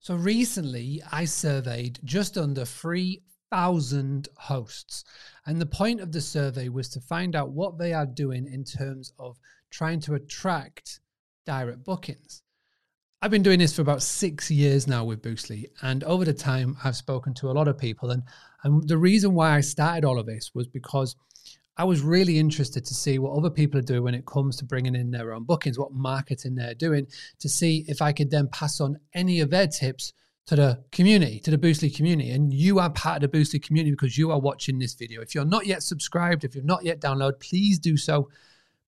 So recently, I surveyed just under 3,000 hosts. And the point of the survey was to find out what they are doing in terms of trying to attract direct bookings. I've been doing this for about six years now with Boostly. And over the time, I've spoken to a lot of people. And, and the reason why I started all of this was because I was really interested to see what other people are doing when it comes to bringing in their own bookings, what marketing they're doing, to see if I could then pass on any of their tips to the community, to the Boostly community. And you are part of the Boostly community because you are watching this video. If you're not yet subscribed, if you've not yet downloaded, please do so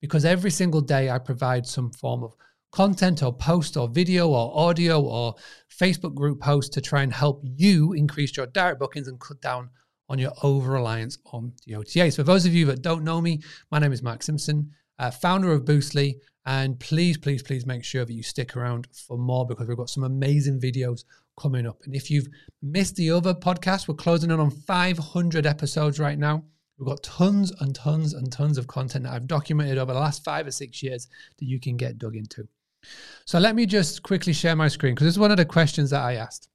because every single day I provide some form of content or post or video or audio or Facebook group post to try and help you increase your direct bookings and cut down on your over reliance on the OTA. So, for those of you that don't know me, my name is Mark Simpson, uh, founder of Boostly. And please, please, please make sure that you stick around for more because we've got some amazing videos coming up. And if you've missed the other podcast, we're closing in on 500 episodes right now. We've got tons and tons and tons of content that I've documented over the last five or six years that you can get dug into. So let me just quickly share my screen because this is one of the questions that I asked.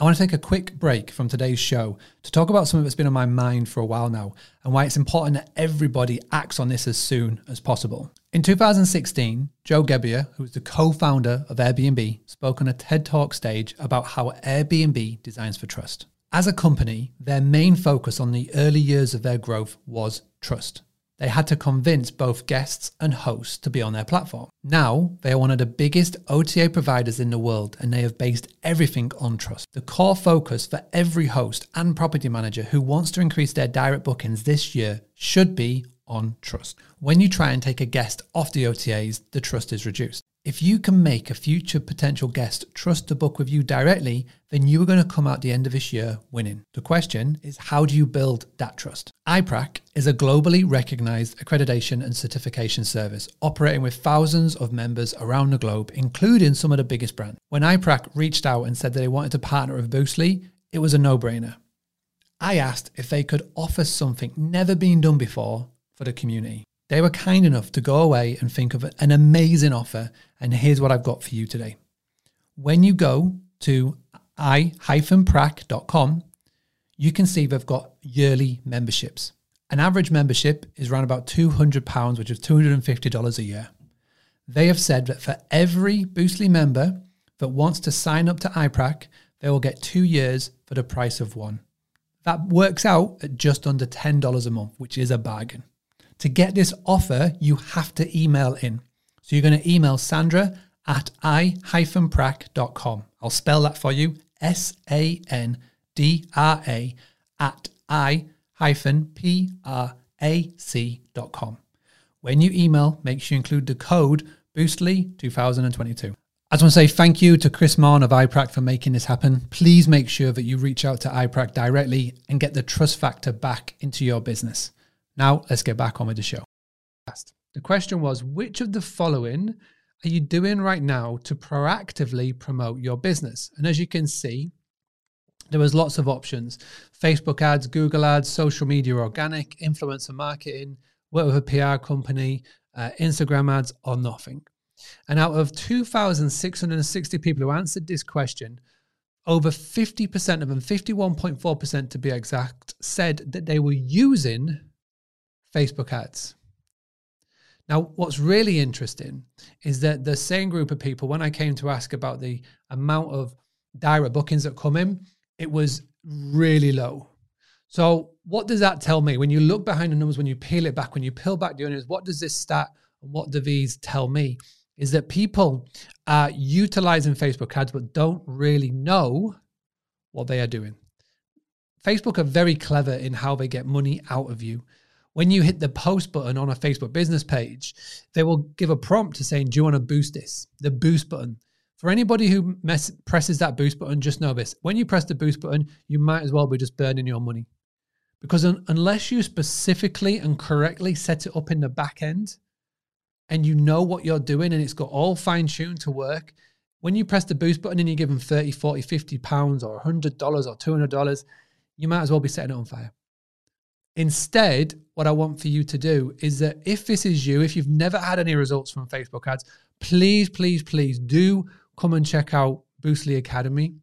I want to take a quick break from today's show to talk about something that's been on my mind for a while now and why it's important that everybody acts on this as soon as possible. In 2016, Joe Gebbia, who was the co founder of Airbnb, spoke on a TED Talk stage about how Airbnb designs for trust. As a company, their main focus on the early years of their growth was trust. They had to convince both guests and hosts to be on their platform. Now, they are one of the biggest OTA providers in the world and they have based everything on trust. The core focus for every host and property manager who wants to increase their direct bookings this year should be on trust. When you try and take a guest off the OTAs, the trust is reduced. If you can make a future potential guest trust to book with you directly, then you are going to come out the end of this year winning. The question is how do you build that trust? iPRAC is a globally recognized accreditation and certification service operating with thousands of members around the globe, including some of the biggest brands. When iPRAC reached out and said that they wanted to partner with Boostly, it was a no brainer. I asked if they could offer something never been done before for the community. They were kind enough to go away and think of an amazing offer. And here's what I've got for you today. When you go to i-prac.com, you can see they've got yearly memberships. An average membership is around about £200, which is $250 a year. They have said that for every Boostly member that wants to sign up to iPrac, they will get two years for the price of one. That works out at just under $10 a month, which is a bargain. To get this offer, you have to email in. So you're going to email Sandra at i-prac.com. I'll spell that for you. S-A-N-D-R-A at i-prac.com. When you email, make sure you include the code Boostly2022. I just want to say thank you to Chris Marn of iPrac for making this happen. Please make sure that you reach out to iPrac directly and get the trust factor back into your business. Now, let's get back on with the show. The question was which of the following are you doing right now to proactively promote your business? And as you can see, there was lots of options Facebook ads, Google ads, social media organic, influencer marketing, work with a PR company, uh, Instagram ads, or nothing. And out of 2,660 people who answered this question, over 50% of them, 51.4% to be exact, said that they were using Facebook ads. Now, what's really interesting is that the same group of people, when I came to ask about the amount of direct bookings that come in, it was really low. So, what does that tell me? When you look behind the numbers, when you peel it back, when you peel back the onions, what does this stat and what do these tell me? Is that people are utilizing Facebook ads but don't really know what they are doing. Facebook are very clever in how they get money out of you when you hit the post button on a Facebook business page, they will give a prompt to saying, Do you want to boost this? The boost button. For anybody who mess, presses that boost button, just know this. When you press the boost button, you might as well be just burning your money. Because un- unless you specifically and correctly set it up in the back end and you know what you're doing and it's got all fine tuned to work, when you press the boost button and you give them 30, 40, 50 pounds or $100 or $200, you might as well be setting it on fire. Instead, what I want for you to do is that if this is you, if you've never had any results from Facebook ads, please, please, please do come and check out Boostly Academy.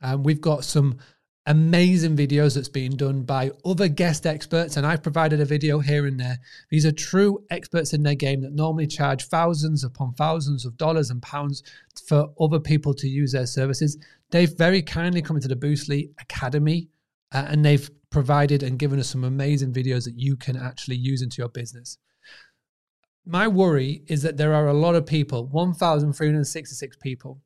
Um, we've got some amazing videos that's being done by other guest experts, and I've provided a video here and there. These are true experts in their game that normally charge thousands upon thousands of dollars and pounds for other people to use their services. They've very kindly come into the Boostly Academy uh, and they've provided and given us some amazing videos that you can actually use into your business. My worry is that there are a lot of people, 1,366 people,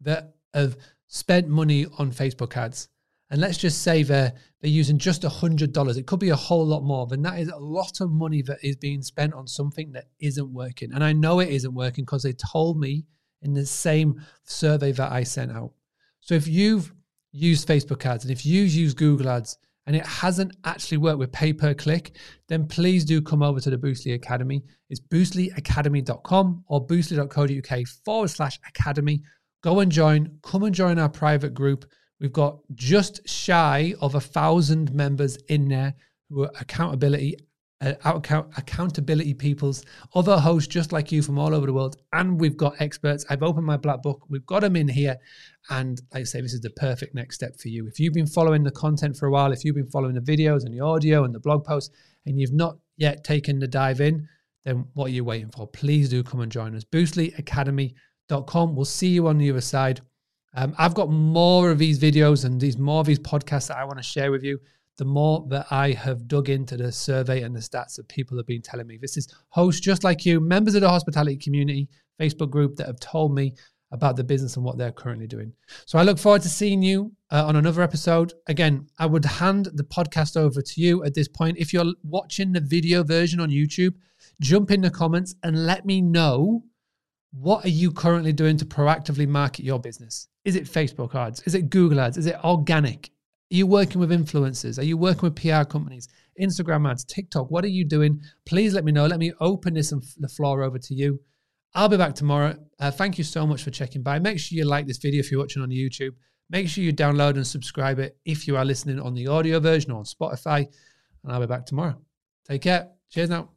that have spent money on Facebook ads and let's just say they're they're using just a hundred dollars. It could be a whole lot more. Then that is a lot of money that is being spent on something that isn't working. And I know it isn't working because they told me in the same survey that I sent out. So if you've used Facebook ads and if you've used Google ads and it hasn't actually worked with pay per click, then please do come over to the Boostly Academy. It's boostlyacademy.com or boostly.co.uk forward slash academy. Go and join, come and join our private group We've got just shy of a thousand members in there who are accountability uh, account, accountability peoples, other hosts just like you from all over the world, and we've got experts. I've opened my black book. We've got them in here, and like I say, this is the perfect next step for you. If you've been following the content for a while, if you've been following the videos and the audio and the blog posts, and you've not yet taken the dive in, then what are you waiting for? Please do come and join us. BoostlyAcademy.com. We'll see you on the other side. Um, I've got more of these videos and these more of these podcasts that I want to share with you. The more that I have dug into the survey and the stats that people have been telling me. This is hosts just like you, members of the hospitality community Facebook group that have told me about the business and what they're currently doing. So I look forward to seeing you uh, on another episode. Again, I would hand the podcast over to you at this point. If you're watching the video version on YouTube, jump in the comments and let me know what are you currently doing to proactively market your business? Is it Facebook ads? Is it Google ads? Is it organic? Are you working with influencers? Are you working with PR companies? Instagram ads, TikTok? What are you doing? Please let me know. Let me open this and the floor over to you. I'll be back tomorrow. Uh, thank you so much for checking by. Make sure you like this video if you're watching on YouTube. Make sure you download and subscribe it if you are listening on the audio version or on Spotify. And I'll be back tomorrow. Take care. Cheers now.